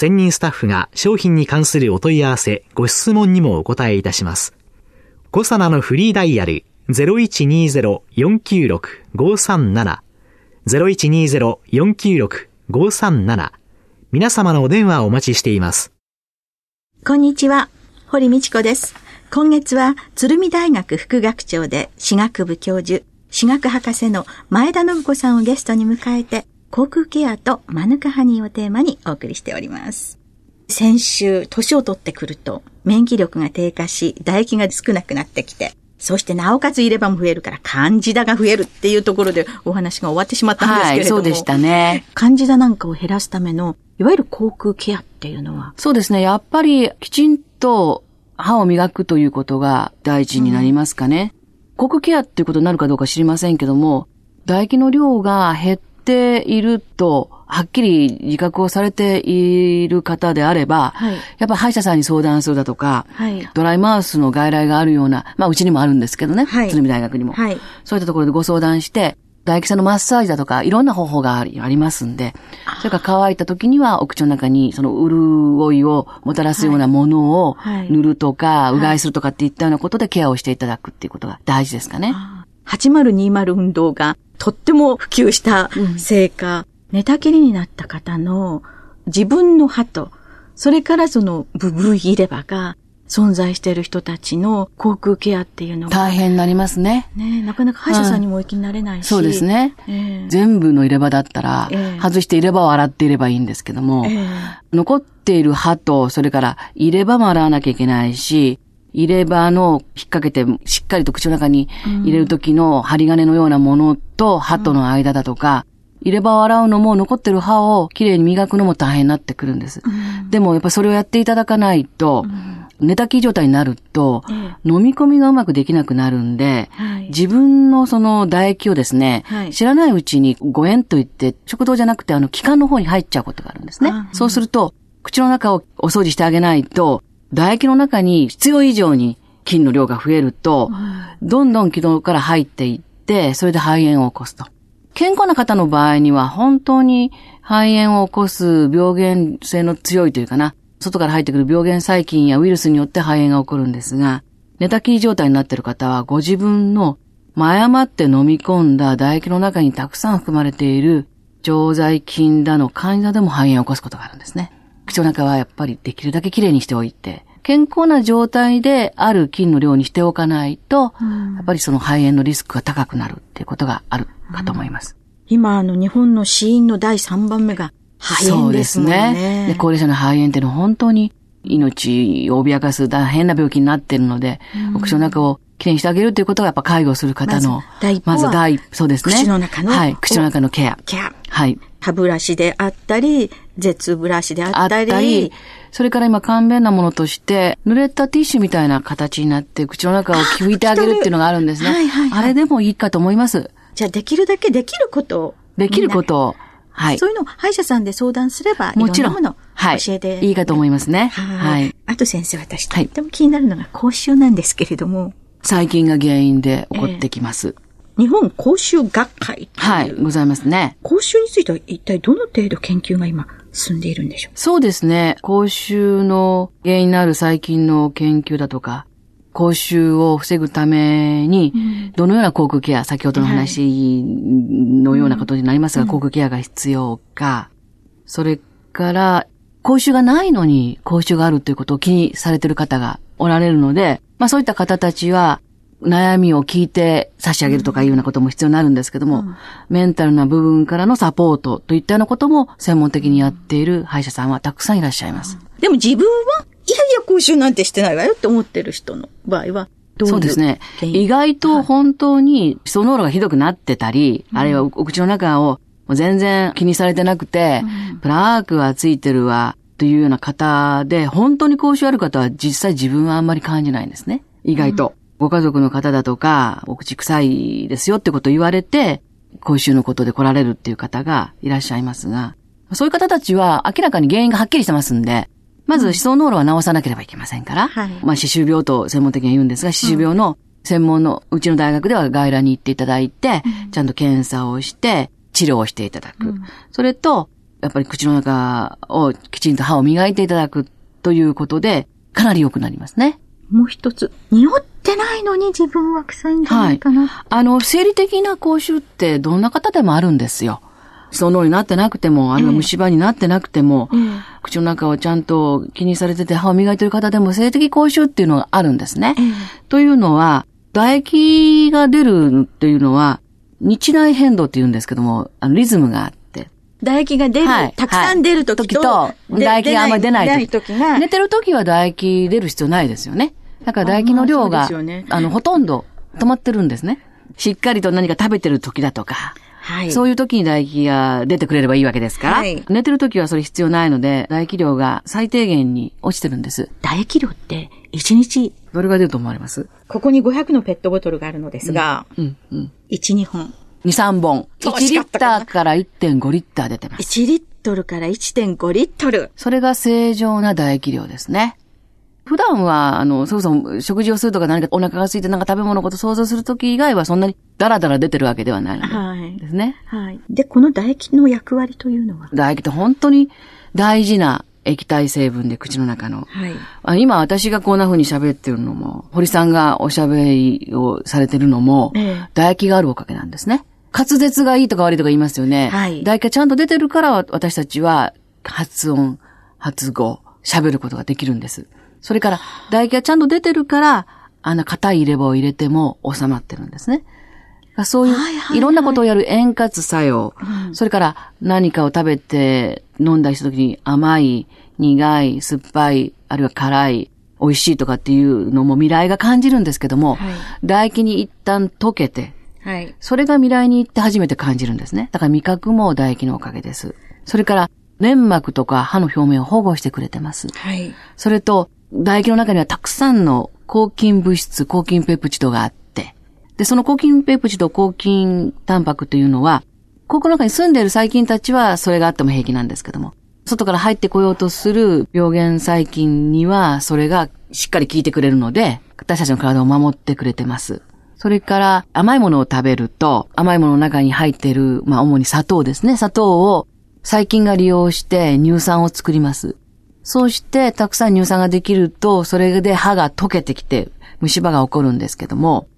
専任スタッフが商品に関するお問い合わせ、ご質問にもお答えいたします。コサナのフリーダイヤル0120-496-537 0120-496-537皆様のお電話をお待ちしています。こんにちは、堀道子です。今月は鶴見大学副学長で歯学部教授、歯学博士の前田信子さんをゲストに迎えて、航空ケアとマヌカハニーをテーマにお送りしております。先週、年を取ってくると、免疫力が低下し、唾液が少なくなってきて、そしてなおかつ入れ歯も増えるから、カンジダが増えるっていうところでお話が終わってしまったんですけれども。はい、そうでしたね。カンジダなんかを減らすための、いわゆる口腔ケアっていうのは？そうですね。やっぱりきちんと歯を磨くということが大事になりますかね。うん、口腔ケアっていうことになるかどうか知りませんけども、唾液の量が減っていると、はっきり自覚をされている方であれば、はい、やっぱ歯医者さんに相談するだとか、はい、ドライマウスの外来があるような、まあうちにもあるんですけどね、はい、鶴見大学にも、はい。そういったところでご相談して、唾液腺のマッサージだとか、いろんな方法がありありますんで、それから乾いた時にはお口の中にその潤いをもたらすようなものを塗るとか、うがいするとかっていったようなことでケアをしていただくっていうことが大事ですかね。8020運動がとっても普及したせいか、うん、寝たきりになった方の自分の歯と、それからその部分入れ歯が存在している人たちの口腔ケアっていうのが。大変になりますね。ねなかなか歯医者さんにもお行きになれないし。そうですね、えー、全部の入れ歯だったら、外して入れ歯を洗っていればいいんですけども、えー、残っている歯と、それから入れ歯も洗わなきゃいけないし、入れ歯の引っ掛けてしっかりと口の中に入れる時の針金のようなものと歯との間だとか、入れ歯を洗うのも残ってる歯をきれいに磨くのも大変になってくるんです。うん、でもやっぱそれをやっていただかないと、うん、寝たきり状態になると、飲み込みがうまくできなくなるんで、はい、自分のその唾液をですね、はい、知らないうちに誤嚥といって食道じゃなくてあの気管の方に入っちゃうことがあるんですね。そうすると、口の中をお掃除してあげないと、唾液の中に必要以上に菌の量が増えると、どんどん気道から入っていって、それで肺炎を起こすと。健康な方の場合には本当に肺炎を起こす病原性の強いというかな、外から入ってくる病原細菌やウイルスによって肺炎が起こるんですが、寝たきり状態になっている方はご自分の誤って飲み込んだ唾液の中にたくさん含まれている常在菌だの患者でも肺炎を起こすことがあるんですね。口の中はやっぱりできるだけきれいにしておいて、健康な状態である菌の量にしておかないと、うん、やっぱりその肺炎のリスクが高くなるっていうことがあるかと思います。うん、今、あの、日本の死因の第3番目が肺炎ですね。そうですね。で高齢者の肺炎っていうのは本当に命を脅かす大変な病気になっているので、うん、お口の中をきれいにしてあげるということがやっぱ介護する方の、まず第そうですね。口の中の。はい。口の中のケア。ケア。はい。歯ブラシであったり、絶ブラシであったり。あったり、それから今簡便なものとして、濡れたティッシュみたいな形になって口の中を拭いてあげるっていうのがあるんですね。はいはい、はい、あれでもいいかと思います？じゃあできるだけできることを。できることを。はい。そういうのを歯医者さんで相談すれば、もちろん。もの教えて、はい。いいかと思いますね。はい。あと先生、私とっても気になるのが口臭なんですけれども。細菌が原因で起こってきます。えー、日本口臭学会はい、ございますね。口臭については一体どの程度研究が今進んでいるんでしょう？そうですね。口臭の原因になる細菌の研究だとか、口臭を防ぐために、どのような口腔ケア、先ほどの話のようなことになりますが、口腔ケアが必要か、それから、口臭がないのに口臭があるということを気にされている方がおられるので、まあそういった方たちは、悩みを聞いて差し上げるとかいうようなことも必要になるんですけども、うん、メンタルな部分からのサポートといったようなことも専門的にやっている歯医者さんはたくさんいらっしゃいます。でも自分は、いやいや講習なんてしてないわよって思ってる人の場合は、そうですね。意外と本当にその脳がひどくなってたり、はい、あるいはお口の中を全然気にされてなくて、うん、プラークはついてるわ、というような方で、本当に口臭ある方は実際自分はあんまり感じないんですね。意外と。ご家族の方だとか、お口臭いですよってことを言われて、口臭のことで来られるっていう方がいらっしゃいますが、そういう方たちは明らかに原因がはっきりしてますんで、まず思想脳炉は治さなければいけませんから、はい、まあ、歯周病と専門的には言うんですが、歯周病の専門のうちの大学では外来に行っていただいて、うん、ちゃんと検査をして、治療をしていただく。うん、それと、やっぱり口の中をきちんと歯を磨いていただくということで、かなり良くなりますね。もう一つ、匂ってないのに自分は臭いんじゃないかな。はい。あの、生理的な口臭ってどんな方でもあるんですよ。そのになってなくても、あるいは虫歯になってなくても、ええ、口の中をちゃんと気にされてて歯を磨いてる方でも性的口臭っていうのがあるんですね。え、というのは、唾液が出るっていうのは、日内変動って言うんですけども、あのリズムがあって、唾液が出る、はい、たくさん出るときと、はい、と唾液があんまり出ないときが。寝てるときは唾液出る必要ないですよね。だから唾液の量が、あね、あの、ほとんど止まってるんですね。しっかりと何か食べてる時だとか、はい、そういう時に唾液が出てくれればいいわけですから、はい、寝てる時はそれ必要ないので、唾液量が最低限に落ちてるんです。唾液量って1日どれが出ると思われます？ここに500のペットボトルがあるのですが、うん、うん、うん。1、2本。2、3本。1リッターから1.5リッター出てます。1リットルから1.5リットル。それが正常な唾液量ですね。普段は、あの、そもそも食事をするとか何かお腹が空いてなんか食べ物のこと想像するとき以外はそんなにダラダラ出てるわけではないので。ですね。はい。で、この唾液の役割というのは？唾液って本当に大事な液体成分で口の中の。はい。今私がこんな風に喋ってるのも、堀さんがおしゃべりをされてるのも、ええ、唾液があるおかげなんですね。滑舌がいいとか悪いとか言いますよね。はい。唾液がちゃんと出てるから私たちは発音、発語、喋ることができるんです。それから、唾液がちゃんと出てるから、あの、硬い入れ歯を入れても収まってるんですね。そういう、いろんなことをやる円滑作用、うん、それから何かを食べて飲んだりした時に甘い、苦い、酸っぱい、あるいは辛い、美味しいとかっていうのも未来が感じるんですけども、はい、唾液に一旦溶けて、はい、それが未来に行って初めて感じるんですね。だから味覚も唾液のおかげです。それから粘膜とか歯の表面を保護してくれてます。はい、それと唾液の中にはたくさんの抗菌物質、抗菌ペプチドがあって、で、その抗菌ペプチド、抗菌タンパクというのは、口の中に住んでいる細菌たちはそれがあっても平気なんですけども、外から入ってこようとする病原細菌にはそれがしっかり効いてくれるので、私たちの体を守ってくれてます。それから甘いものを食べると、甘いものの中に入っている、まあ主に砂糖ですね。砂糖を細菌が利用して乳酸を作ります。そうして、たくさん乳酸ができると、それで歯が溶けてきて、虫歯が起こるんですけども、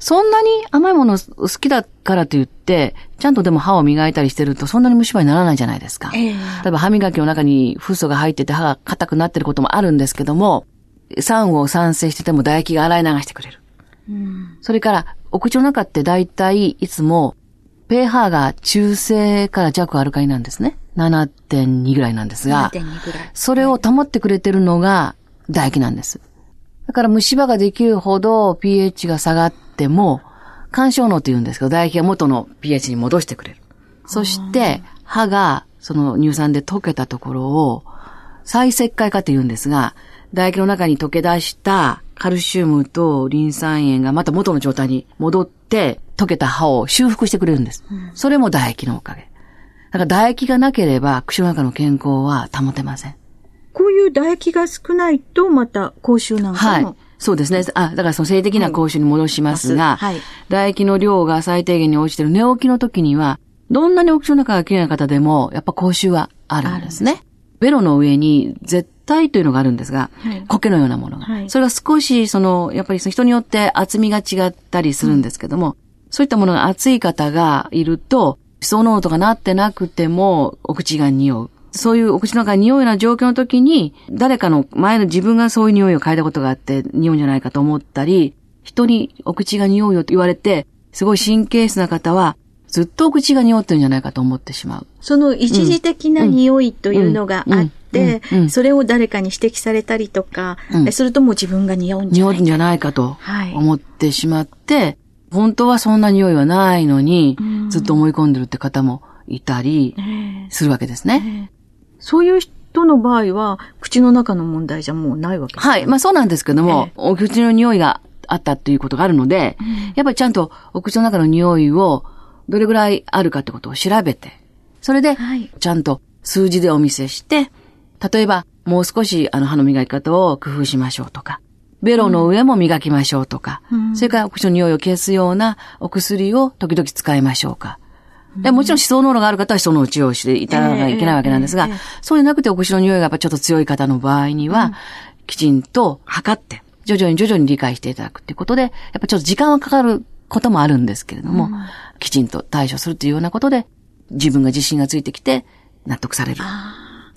そんなに甘いもの好きだからといって、ちゃんとでも歯を磨いたりしてると、そんなに虫歯にならないじゃないですか。えー、例えば歯磨きの中にフッ素が入ってて歯が硬くなってることもあるんですけども、酸を酸性してても唾液が洗い流してくれる。うん、それから、お口の中って大体いつも、pH が中性から弱アルカリなんですね。7.2ぐらいなんですが、それを保ってくれてるのが唾液なんです。だから虫歯ができるほど pH が下がっても、干渉能と言うんですけど、唾液が元の pH に戻してくれる。そして、歯がその乳酸で溶けたところを再石灰化と言うんですが、唾液の中に溶け出したカルシウムとリン酸塩がまた元の状態に戻って、溶けた歯を修復してくれるんです。それも唾液のおかげ。だから唾液がなければ、口の中の健康は保てません。こういう唾液が少ないと、また口臭なんかも、はい。そうですね。あ、だからその性的な口臭に戻しますが、はい、唾液の量が最低限に落ちてる寝起きの時には、どんなにお口の中が綺麗な方でも、やっぱ口臭はあるんですね。ベロの上に絶対というのがあるんですが、はい、苔のようなものが。はい、それは少し、その、やっぱり人によって厚みが違ったりするんですけども、うん、そういったものが厚い方がいると、思想濃度がなってなくても、お口が匂う。そういうお口の中に匂うような状況の時に、誰かの前の自分がそういう匂いを嗅いだことがあって匂うんじゃないかと思ったり、人にお口が匂うよと言われて、すごい神経質な方は、ずっとお口が匂ってるんじゃないかと思ってしまう。その一時的な匂いというのがあって、それを誰かに指摘されたりとか、うん、するともう自分が匂うんじゃないか。匂うんじゃないかと思ってしまって、はい、本当はそんな匂いはないのに、ずっと思い込んでるって方もいたりするわけですね。そういう人の場合は、口の中の問題じゃもうないわけです。はい。まあそうなんですけども、お口の匂いがあったっていうことがあるので、やっぱりちゃんとお口の中の匂いをどれぐらいあるかってことを調べて、それで、ちゃんと数字でお見せして、例えば、もう少しあの歯の磨き方を工夫しましょうとか、ベロの上も磨きましょうとか、うん、それからお口の匂いを消すようなお薬を時々使いましょうか。でもちろん思想濃度がある方は思想の治療をしていただかなきゃいけないわけなんですが、そうでなくてお口の匂いがやっぱちょっと強い方の場合には、うん、きちんと測って、徐々に徐々に理解していただくっていうことで、やっぱちょっと時間はかかることもあるんですけれども、うん、きちんと対処するというようなことで、自分が自信がついてきて納得される。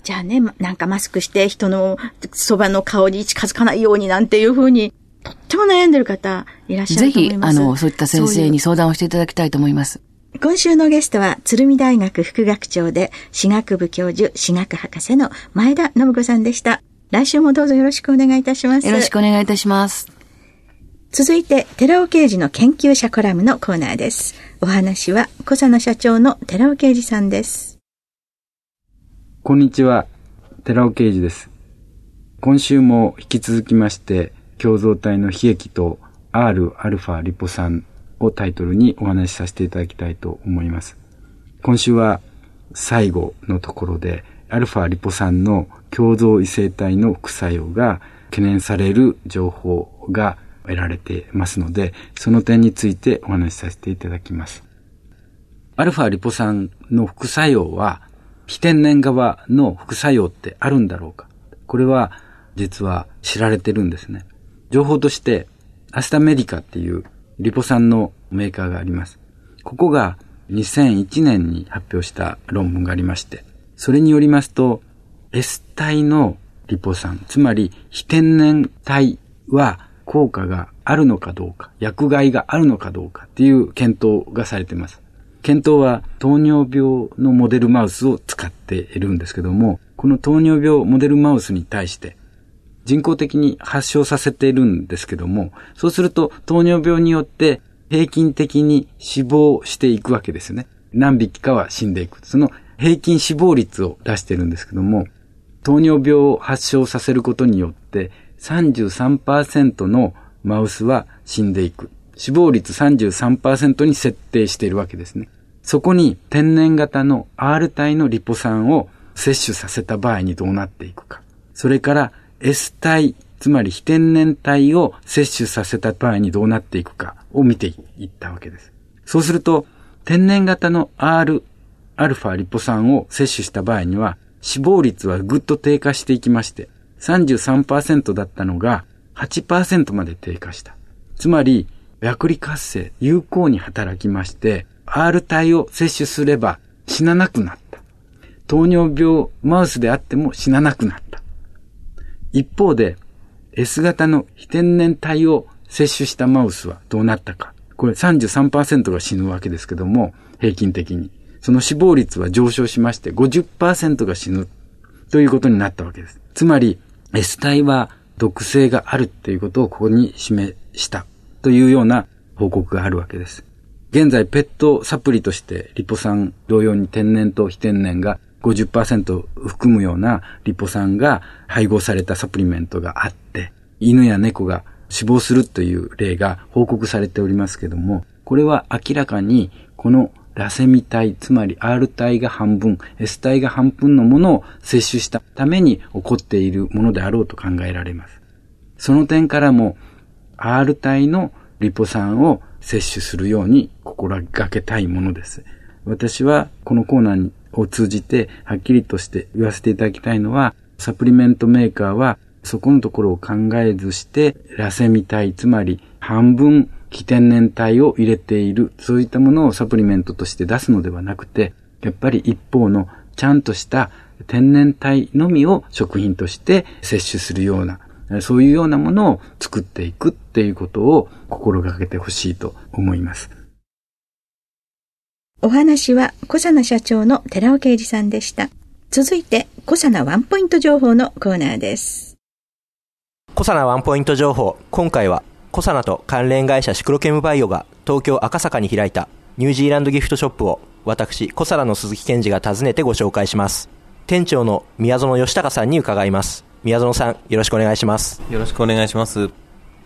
じゃあね、なんかマスクして人のそばの顔に近づかないようになんていうふうに、とっても悩んでる方いらっしゃると思います。ぜひ、あの、そういった先生に相談をしていただきたいと思います。今週のゲストは、鶴見大学副学長で、歯学部教授、歯学博士の前田信子さんでした。来週もどうぞよろしくお願いいたします。よろしくお願いいたします。続いて、寺尾刑事の研究者コラムのコーナーです。お話は、小佐野社長の寺尾刑事さんです。こんにちは、寺尾刑事です。今週も引き続きまして、共造体の悲劇と Rα リポ酸をタイトルにお話しさせていただきたいと思います。今週は最後のところで、α リポ酸の共造異性体の副作用が懸念される情報が得られていますので、その点についてお話しさせていただきます。アルファリポ酸の副作用は、非天然側の副作用ってあるんだろうか？これは実は知られてるんですね。情報として、アスタメディカっていうリポ酸のメーカーがあります。ここが2001年に発表した論文がありまして、それによりますと、S 体のリポ酸、つまり非天然体は効果があるのかどうか、薬害があるのかどうかっていう検討がされています。検討は糖尿病のモデルマウスを使っているんですけども、この糖尿病モデルマウスに対して人工的に発症させているんですけども、そうすると糖尿病によって平均的に死亡していくわけですよね。何匹かは死んでいく。その平均死亡率を出してるんですけども、糖尿病を発症させることによって33%のマウスは死んでいく。死亡率33%に設定しているわけですね。そこに天然型の R 体のリポ酸を摂取させた場合にどうなっていくか。それから S 体、つまり非天然体を摂取させた場合にどうなっていくかを見ていったわけです。そうすると、天然型の R、アルファリポ酸を摂取した場合には、死亡率はぐっと低下していきまして、33%だったのが8%まで低下した。つまり、薬理活性、有効に働きまして、R 体を摂取すれば死ななくなった。糖尿病マウスであっても死ななくなった。一方で、S 型の非天然体を摂取したマウスはどうなったか。これ33%が死ぬわけですけども、平均的に。その死亡率は上昇しまして50%が死ぬということになったわけです。つまり、S 体は毒性があるっていうことをここに示したというような報告があるわけです。現在、ペットサプリとしてリポ酸同様に天然と非天然が50%含むようなリポ酸が配合されたサプリメントがあって、犬や猫が死亡するという例が報告されておりますけども、これは明らかにこのラセミ体、つまり R 体が半分、S 体が半分のものを摂取したために起こっているものであろうと考えられます。その点からも R 体のリポ酸を摂取するように心がけたいものです。私はこのコーナーにを通じてはっきりとして言わせていただきたいのは、サプリメントメーカーはそこのところを考えずして、ラセミ体、つまり半分非天然体を入れている、そういったものをサプリメントとして出すのではなくて、やっぱり一方のちゃんとした天然体のみを食品として摂取するような、そういうようなものを作っていくっていうことを心がけてほしいと思います。お話は小佐奈社長の寺尾啓二さんでした。続いて、小佐奈ワンポイント情報のコーナーです。小佐奈ワンポイント情報。今回は、小佐奈と関連会社シクロケムバイオが東京赤坂に開いたニュージーランドギフトショップを私、小佐奈の鈴木健二が訪ねてご紹介します。店長の宮園義孝さんに伺います。宮園さん、よろしくお願いします。よろしくお願いします。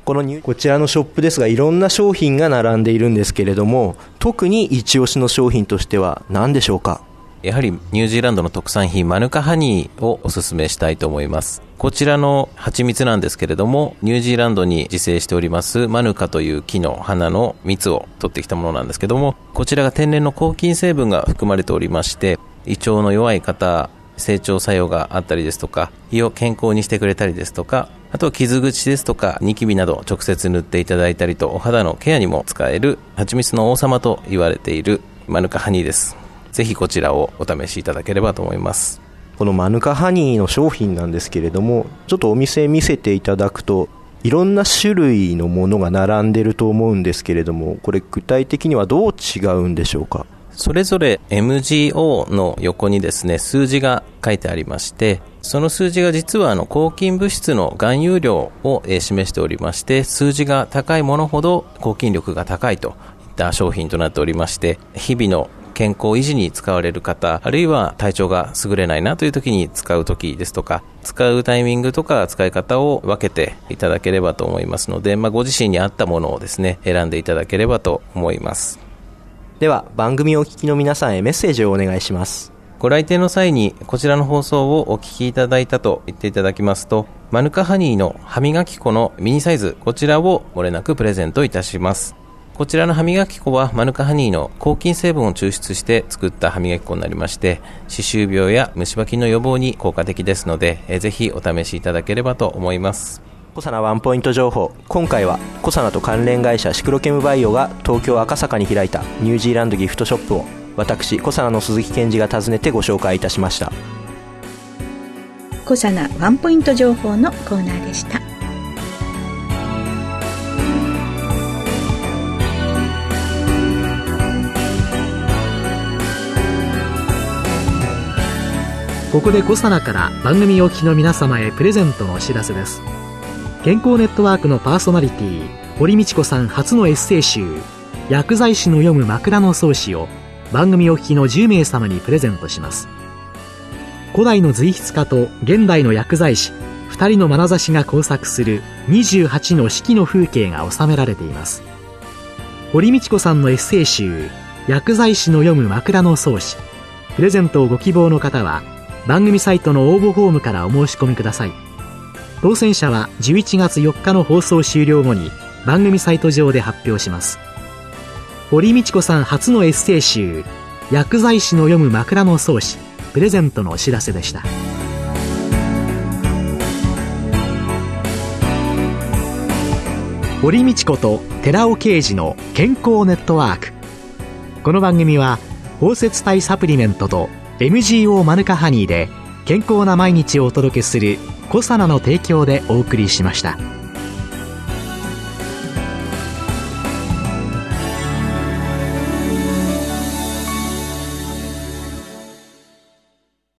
このこちらのショップですが、いろんな商品が並んでいるんですけれども、特に一押しの商品としては何でしょうか？やはりニュージーランドの特産品マヌカハニーをお勧めしたいと思います。こちらの蜂蜜なんですけれども、ニュージーランドに自生しておりますマヌカという木の花の蜜を取ってきたものなんですけども、こちらが天然の抗菌成分が含まれておりまして、胃腸の弱い方、成長作用があったりですとか、胃を健康にしてくれたりですとか、あと傷口ですとかニキビなど直接塗っていただいたりとお肌のケアにも使える蜂蜜の王様と言われているマヌカハニーです。ぜひこちらをお試しいただければと思います。このマヌカハニーの商品なんですけれども、ちょっとお店見せていただくと、いろんな種類のものが並んでると思うんですけれども、これ具体的にはどう違うんでしょうか？それぞれ MGO の横にですね、数字が書いてありまして、その数字が実はあの抗菌物質の含有量を示しておりまして、数字が高いものほど抗菌力が高いといった商品となっておりまして、日々の健康維持に使われる方、あるいは体調が優れないなという時に使う時ですとか、使うタイミングとか使い方を分けていただければと思いますので、まあ、ご自身に合ったものをですね、選んでいただければと思います。では、番組をお聞きの皆さんへメッセージをお願いします。ご来店の際にこちらの放送をお聞きいただいたと言っていただきますと、マヌカハニーの歯磨き粉のミニサイズ、こちらを漏れなくプレゼントいたします。こちらの歯磨き粉はマヌカハニーの抗菌成分を抽出して作った歯磨き粉になりまして歯周病や虫歯菌の予防に効果的ですので、ぜひお試しいただければと思いますコサナワンポイント情報。今回はコサナと関連会社シクロケムバイオが東京赤坂に開いたニュージーランドギフトショップを私コサナの鈴木健二が訪ねてご紹介いたしました。コサナワンポイント情報のコーナーでした。ここでコサナから番組お聞きの皆様へプレゼントのお知らせです健康ネットワークのパーソナリティ堀道子さん初のエッセイ集薬剤師の読む枕草子を番組お聞きの10名様にプレゼントします。古代の随筆家と現代の薬剤師2人の眼差しが交錯する28の四季の風景が収められています。堀道子さんのエッセイ集薬剤師の読む枕草子プレゼントをご希望の方は番組サイトの応募フォームからお申し込みください。当選者は11月4日の放送終了後に番組サイト上で発表します。堀道子さん初のエッセイ集「薬剤師の読む枕草子」プレゼントのお知らせでした。堀道子と寺尾啓二の健康ネットワーク。この番組は包摂体サプリメントと MGO マヌカハニーで健康な毎日をお届けするコサナの提供でお送りしました。